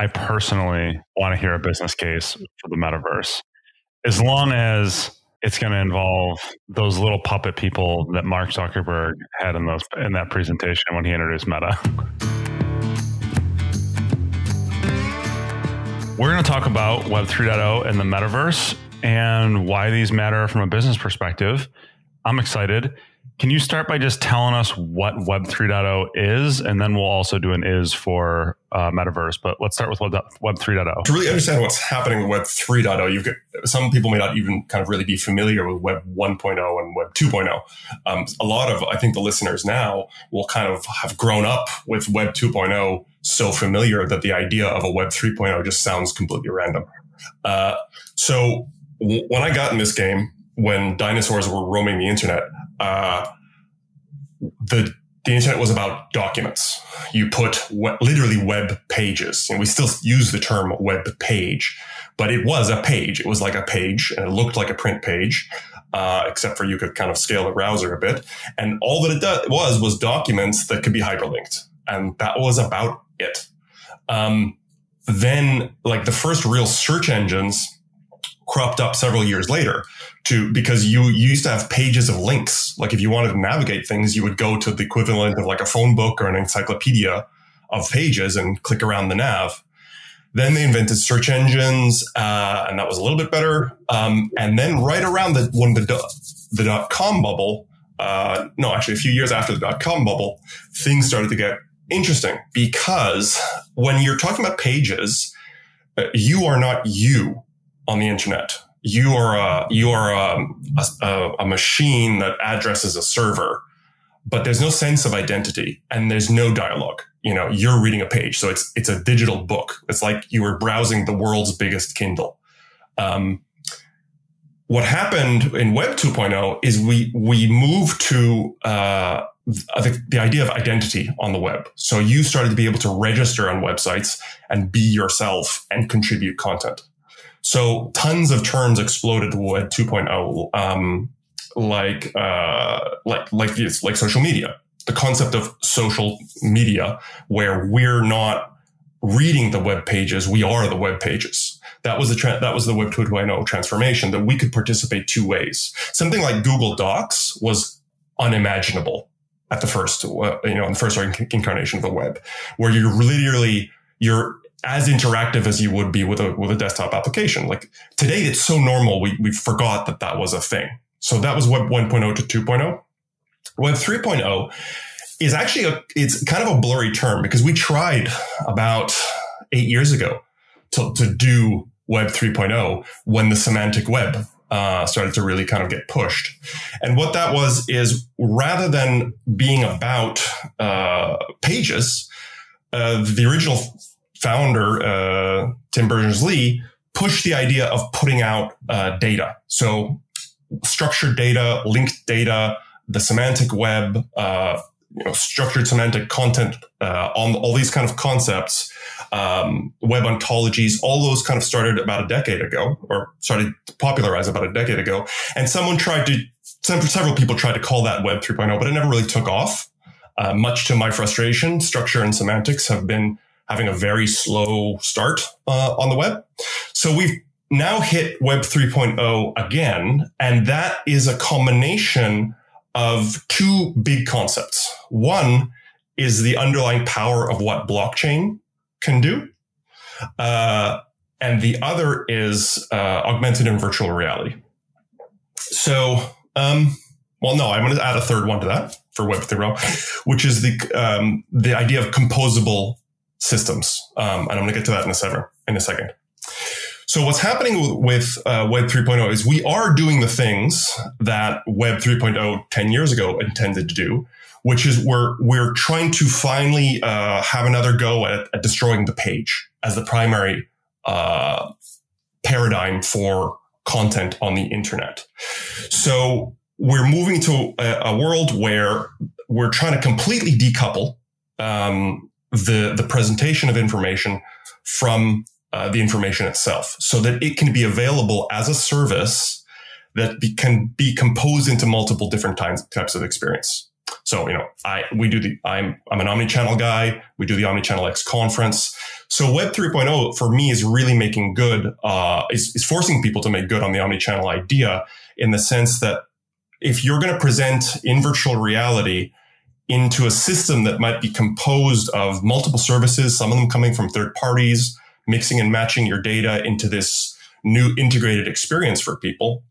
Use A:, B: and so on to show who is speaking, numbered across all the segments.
A: I personally want to hear a business case for the metaverse. As long as it's going to involve those little puppet people that Mark Zuckerberg had in those in that presentation when he introduced Meta. We're going to talk about Web 3.0 and the metaverse and why these matter from a business perspective. I'm excited. Can you start by just telling us what Web 3.0 is, and then we'll also do an is for uh, metaverse. But let's start with Web, Web 3.0.
B: To really understand what's happening with Web 3.0, you've got, some people may not even kind of really be familiar with Web 1.0 and Web 2.0. Um, a lot of, I think, the listeners now will kind of have grown up with Web 2.0 so familiar that the idea of a Web 3.0 just sounds completely random. Uh, so w- when I got in this game, when dinosaurs were roaming the internet, uh, the the internet was about documents. You put literally web pages, and we still use the term web page, but it was a page. It was like a page, and it looked like a print page, uh, except for you could kind of scale the browser a bit. And all that it do- was was documents that could be hyperlinked, and that was about it. Um, then, like the first real search engines cropped up several years later to because you, you used to have pages of links. Like if you wanted to navigate things, you would go to the equivalent of like a phone book or an encyclopedia of pages and click around the nav. Then they invented search engines, uh, and that was a little bit better. Um, and then right around the when the the dot com bubble, uh, no, actually a few years after the dot com bubble, things started to get interesting because when you're talking about pages, uh, you are not you on the internet. You are a, you are a, a, a machine that addresses a server, but there's no sense of identity and there's no dialogue. You know, you're reading a page. So it's, it's a digital book. It's like you were browsing the world's biggest Kindle. Um, what happened in Web 2.0 is we, we moved to, uh, the, the, idea of identity on the web. So you started to be able to register on websites and be yourself and contribute content. So tons of terms exploded with 2.0, um, like, uh, like, like this, like social media, the concept of social media where we're not reading the web pages. We are the web pages. That was the tra- that was the Web 2.0 transformation that we could participate two ways. Something like Google Docs was unimaginable at the first, uh, you know, in the first incarnation of the web, where you're literally you're as interactive as you would be with a with a desktop application. Like today, it's so normal we we forgot that that was a thing. So that was Web 1.0 to 2.0. Web 3.0 is actually a, it's kind of a blurry term because we tried about eight years ago to, to do Web 3.0 when the semantic web uh, started to really kind of get pushed. And what that was is rather than being about uh, pages, uh, the original founder, uh, Tim Berners Lee, pushed the idea of putting out uh, data. So structured data, linked data, the semantic web, uh, you know, structured semantic content uh, on all these kind of concepts, um, web ontologies, all those kind of started about a decade ago, or started to popularize about a decade ago. And someone tried to, several people tried to call that Web 3.0, but it never really took off. Uh, much to my frustration, structure and semantics have been having a very slow start uh, on the web. So we've now hit Web 3.0 again, and that is a combination of two big concepts. One is the underlying power of what blockchain can do. Uh, and the other is uh, augmented and virtual reality. So, um, well, no, I'm going to add a third one to that for Web 3.0, which is the um, the idea of composable systems. Um, and I'm going to get to that in a second. In a second. So what's happening with uh, Web 3.0 is we are doing the things that Web 3.0 10 years ago intended to do, which is we're we're trying to finally uh, have another go at, at, destroying the page as the primary uh, paradigm for content on the internet. So we're moving to a, a world where we're trying to completely decouple um, the, the presentation of information from uh, the information itself so that it can be available as a service that be, can be composed into multiple different types, types of experience. So, you know, I, we do the, I'm, I'm an omni-channel guy. We do the omni-channel X conference. So Web 3.0 for me is really making good, uh, is, is forcing people to make good on the omni-channel idea in the sense that if you're going to present in virtual reality into a system that might be composed of multiple services, some of them coming from third parties, mixing and matching your data into this new integrated experience for people,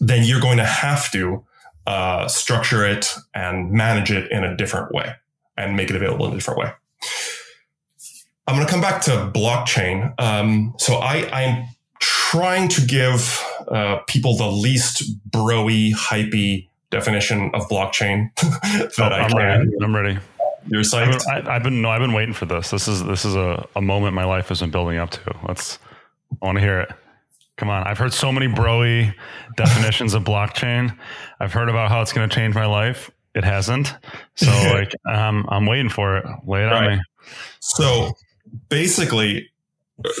B: then you're going to have to uh, structure it and manage it in a different way and make it available in a different way. I'm going to come back to blockchain. Um, so I, I'm trying to give uh, people the least broy, hypey definition of blockchain that
A: oh,
B: I
A: I'm
B: can.
A: ready. I'm ready.
B: You're psyched.
A: I, have been no, I've been waiting for this. This is this is a, a moment my life has been building up to. Let's. I want to hear it. Come on, I've heard so many broy definitions of blockchain. I've heard about how it's going to change my life. It hasn't. So like, um, I'm waiting for it. Lay it right. on me.
B: So basically,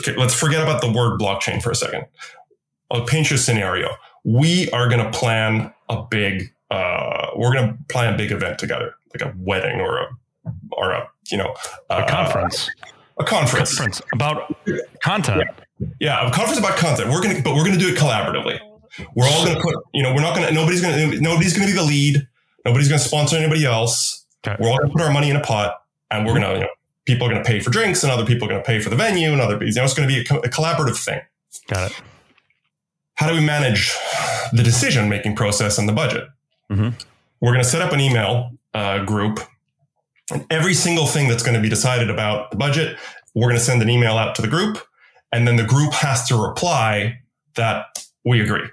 B: okay, let's forget about the word blockchain for a second. I'll paint you a scenario. We are going to plan a big, uh, we're going to plan a big event together, like a wedding or a, or a, you know,
A: uh, a conference.
B: A conference.
A: conference about content.
B: Yeah. yeah, a conference about content. We're going to, but we're going to do it collaboratively. We're all going to put, you know, we're not going to, nobody's going to, nobody's going to be the lead. Nobody's going to sponsor anybody else. Okay. We're all going to put our money in a pot and we're going to, you know, people are going to pay for drinks and other people are going to pay for the venue and other, you know, it's going to be a, a collaborative thing.
A: Got it.
B: How do we manage the decision making process and the budget? Mm-hmm. We're going to set up an email uh, group and every single thing that's going to be decided about the budget, we're going to send an email out to the group and then the group has to reply that we agree.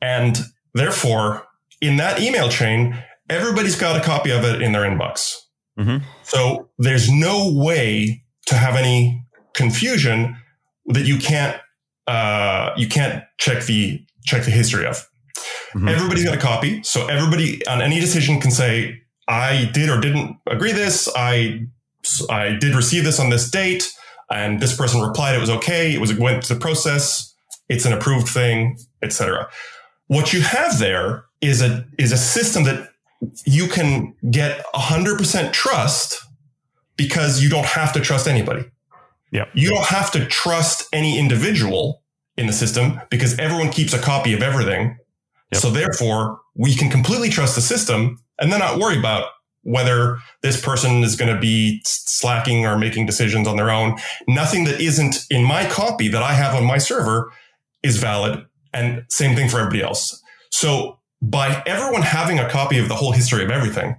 B: And therefore, in that email chain, everybody's got a copy of it in their inbox. Mm-hmm. So there's no way to have any confusion that you can't uh, you can't check the check the history of. Mm-hmm. Everybody's got a copy, so everybody on any decision can say, "I did or didn't agree this. I I did receive this on this date, and this person replied it was okay. It was it went through the process. It's an approved thing, etc." What you have there is a is a system that you can get 100% trust because you don't have to trust anybody.
A: Yeah.
B: You don't have to trust any individual in the system because everyone keeps a copy of everything. Yep. So therefore, we can completely trust the system and then not worry about whether this person is going to be slacking or making decisions on their own. Nothing that isn't in my copy that I have on my server is valid. And same thing for everybody else. So by everyone having a copy of the whole history of everything,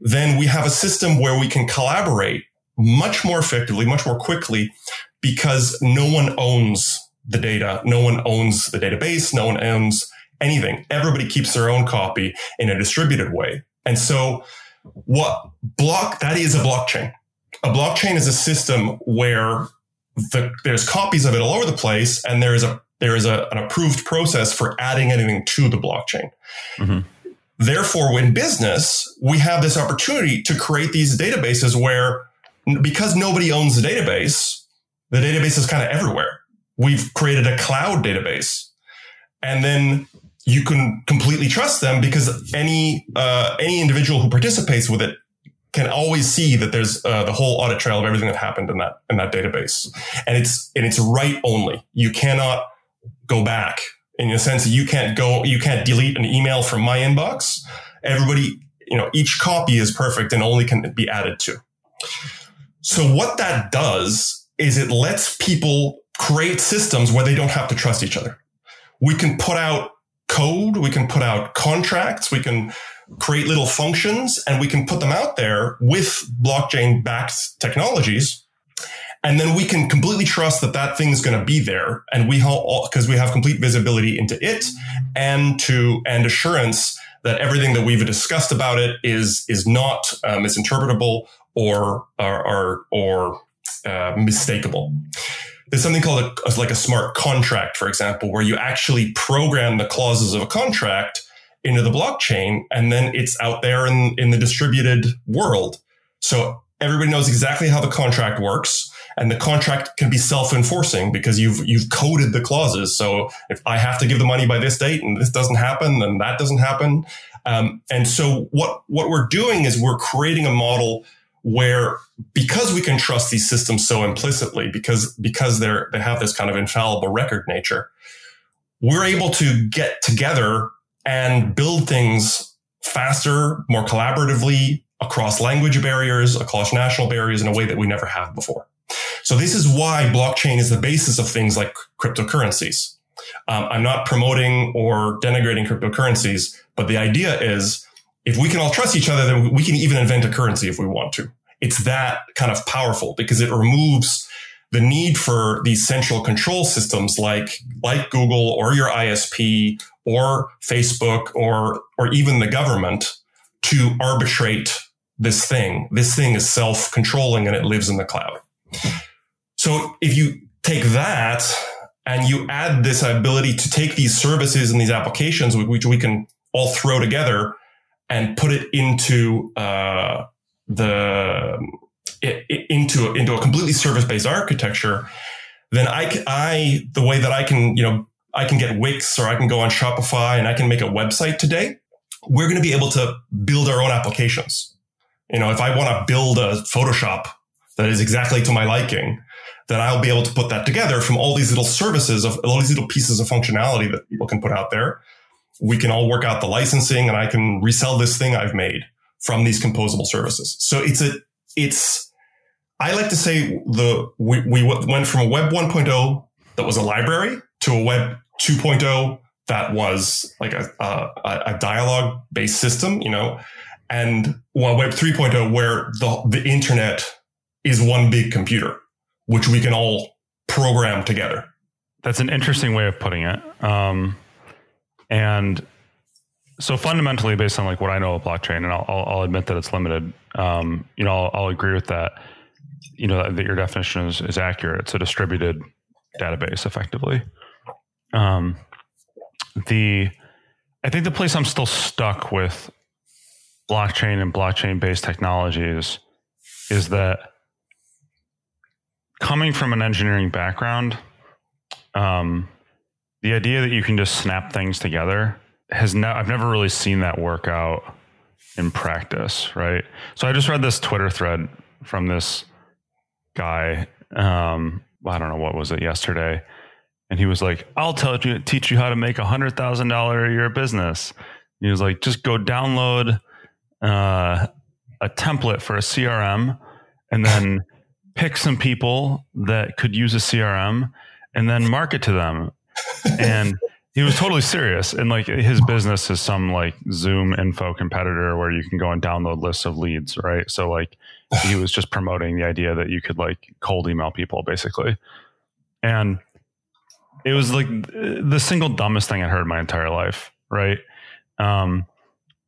B: then we have a system where we can collaborate much more effectively, much more quickly, because no one owns the data. No one owns the database. No one owns anything. Everybody keeps their own copy in a distributed way. And so what block, that is a blockchain. A blockchain is a system where the, there's copies of it all over the place and there is a there is a, an approved process for adding anything to the blockchain. Mm-hmm. Therefore, in business, we have this opportunity to create these databases where, because nobody owns the database, the database is kind of everywhere. We've created a cloud database, and then you can completely trust them because any uh, any individual who participates with it can always see that there's uh, the whole audit trail of everything that happened in that in that database, and it's and it's write only. You cannot go back in a sense you can't go, you can't delete an email from my inbox. Everybody, you know, each copy is perfect and only can be added to. So what that does is it lets people create systems where they don't have to trust each other. We can put out code, we can put out contracts, we can create little functions and we can put them out there with blockchain backed technologies and then we can completely trust that that thing is going to be there. And we because we have complete visibility into it and to, and assurance that everything that we've discussed about it is, is not uh, misinterpretable or, or, or, or uh, mistakable. There's something called a, like a smart contract, for example, where you actually program the clauses of a contract into the blockchain and then it's out there in, in the distributed world. So everybody knows exactly how the contract works and the contract can be self-enforcing because you've you've coded the clauses. So if I have to give the money by this date and this doesn't happen, then that doesn't happen. Um, and so what what we're doing is we're creating a model where because we can trust these systems so implicitly, because because they're they have this kind of infallible record nature, we're able to get together and build things faster, more collaboratively across language barriers, across national barriers in a way that we never have before. So this is why blockchain is the basis of things like cryptocurrencies. Um, I'm not promoting or denigrating cryptocurrencies, but the idea is if we can all trust each other, then we can even invent a currency if we want to. It's that kind of powerful because it removes the need for these central control systems like, like Google or your ISP or Facebook or, or even the government to arbitrate this thing. This thing is self controlling and it lives in the cloud. So if you take that and you add this ability to take these services and these applications, which we can all throw together and put it into uh, the it, it, into into a completely service based architecture, then I I the way that I can you know I can get Wix or I can go on Shopify and I can make a website today. We're going to be able to build our own applications. You know, if I want to build a Photoshop that is exactly to my liking, then I'll be able to put that together from all these little services of all these little pieces of functionality that people can put out there. We can all work out the licensing and I can resell this thing I've made from these composable services. So it's a, it's, I like to say the, we, we went from a web 1.0 that was a library to a web 2.0 that was like a, a, a dialogue based system, you know, and well, web 3.0 where the, the internet is one big computer, which we can all program together.
A: That's an interesting way of putting it. Um, and so fundamentally, based on like what I know of blockchain, and I'll, I'll, admit that it's limited. Um, you know, I'll, I'll, agree with that. You know that, that your definition is, is, accurate. It's a distributed database, effectively. Um, the I think the place I'm still stuck with blockchain and blockchain based technologies is that coming from an engineering background, um, the idea that you can just snap things together has no, I've never really seen that work out in practice, right? So I just read this Twitter thread from this guy. Um, I don't know what was it yesterday, and he was like, "I'll tell you, teach you how to make a hundred thousand dollar a year business." And he was like, "Just go download uh, a template for a CRM, and then pick some people that could use a CRM, and then market to them." And he was totally serious. And like his business is some like Zoom info competitor where you can go and download lists of leads, right? So like he was just promoting the idea that you could like cold email people basically. And it was like the single dumbest thing I heard my entire life, right? Um,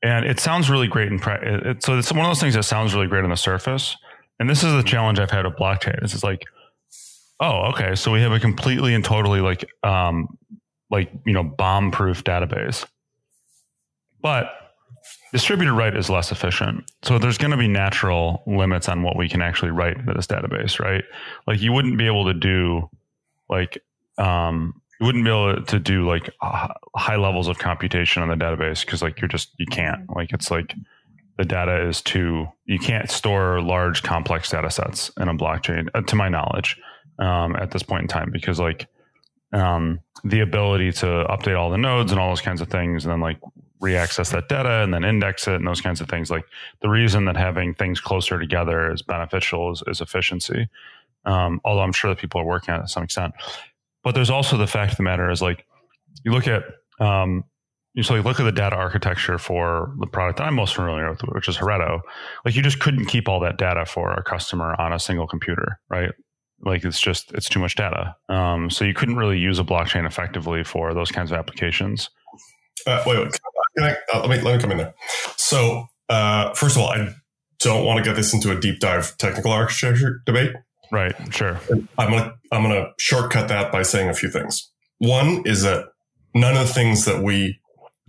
A: and it sounds really great in pre- so it's one of those things that sounds really great on the surface. And this is the challenge I've had with blockchain. This Is like, oh, okay, so we have a completely and totally like um, like you know bomb proof database. But distributed write is less efficient. So there's going to be natural limits on what we can actually write into this database right? Like you wouldn't be able to do like um you wouldn't be able to do like high levels of computation on the database because like you're just you can't. Like it's like the data is too you can't store large complex data sets in a blockchain uh, to my knowledge um, at this point in time because like um, the ability to update all the nodes and all those kinds of things, and then like reaccess that data and then index it and those kinds of things. Like the reason that having things closer together is beneficial is, is efficiency. Um, although I'm sure that people are working on it to some extent. But there's also the fact of the matter is like you look at um, you so you look at the data architecture for the product that I'm most familiar with, which is Heretto. Like you just couldn't keep all that data for a customer on a single computer, right? Like it's just it's too much data. Um, so you couldn't really use a blockchain effectively for those kinds of applications.
B: Uh, wait, wait I, uh, let me let me come in there. So uh, first of all i don't want to get this into a deep dive technical architecture debate.
A: Right sure.
B: I'm gonna i'm gonna shortcut that by saying a few things. One is that none of the things that we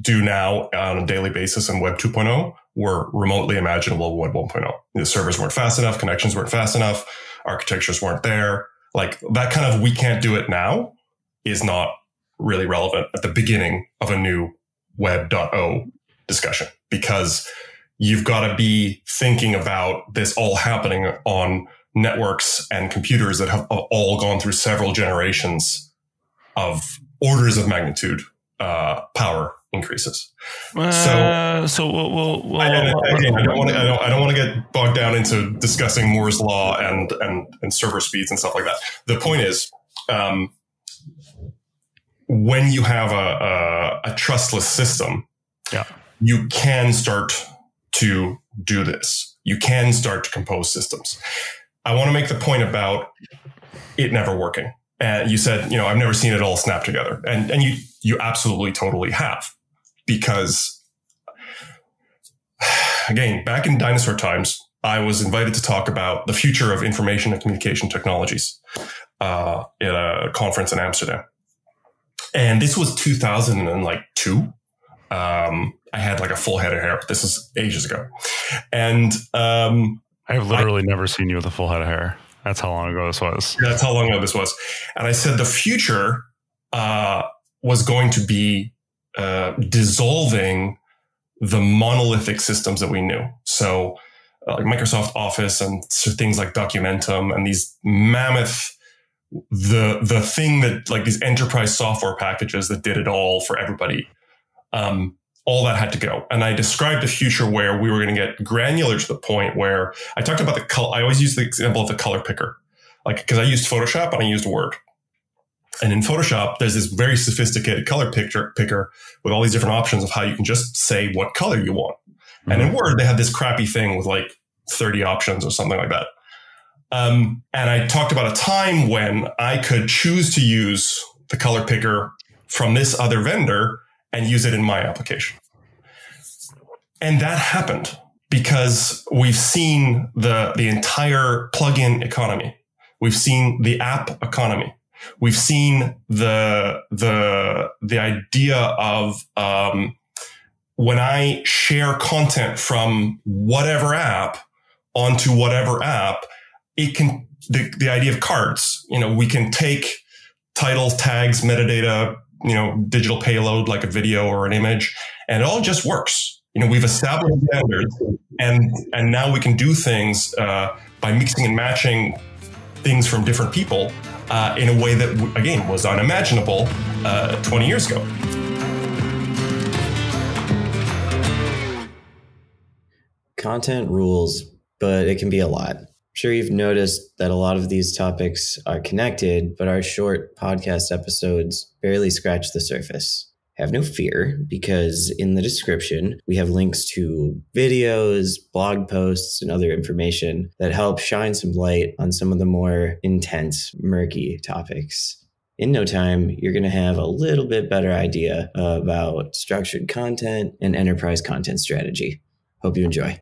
B: do now on a daily basis in web 2.0 were remotely imaginable in web 1.0 the servers weren't fast enough connections weren't fast enough architectures weren't there. Like that kind of we can't do it now is not really relevant at the beginning of a new web.o discussion because you've got to be thinking about this all happening on networks and computers that have all gone through several generations of orders of magnitude uh, power increases.
A: Uh, so, so we'll, we'll, we'll,
B: I, again, I don't want to. I don't, I don't want to get bogged down into discussing Moore's law and and and server speeds and stuff like that. The point is, um, when you have a, a, a trustless system,
A: yeah.
B: you can start to do this. You can start to compose systems. I want to make the point about it never working. And you said, you know, I've never seen it all snap together. And and you you absolutely totally have. Because again, back in dinosaur times, I was invited to talk about the future of information and communication technologies uh, at a conference in Amsterdam. And this was 2002. Um, I had like a full head of hair. This is ages ago. And um,
A: I've literally I, never seen you with a full head of hair. That's how long ago this was.
B: That's how long ago this was. And I said the future uh, was going to be uh, dissolving the monolithic systems that we knew. So, uh, like Microsoft Office and things like Documentum and these mammoth the the thing that like these enterprise software packages that did it all for everybody um, all that had to go. And I described a future where we were going to get granular to the point where I talked about the color. I always use the example of the color picker, like because I used Photoshop and I used Word. And in Photoshop, there's this very sophisticated color picture picker with all these different options of how you can just say what color you want. Mm-hmm. And in mm-hmm. Word, they had this crappy thing with like 30 options or something like that. Um, and I talked about a time when I could choose to use the color picker from this other vendor and use it in my application. And that happened because we've seen the, the entire plugin economy. We've seen the app economy. We've seen the, the, the idea of, um, when I share content from whatever app onto whatever app, it can, the, the idea of cards, you know, we can take titles, tags, metadata, you know, digital payload like a video or an image, and it all just works. You know, we've established standards, and and now we can do things uh, by mixing and matching things from different people uh, in a way that again was unimaginable uh, 20 years ago.
C: Content rules, but it can be a lot sure you've noticed that a lot of these topics are connected, but our short podcast episodes barely scratch the surface. Have no fear, because in the description, we have links to videos, blog posts, and other information that help shine some light on some of the more intense, murky topics. In no time, you're going to have a little bit better idea about structured content and enterprise content strategy. Hope you enjoy.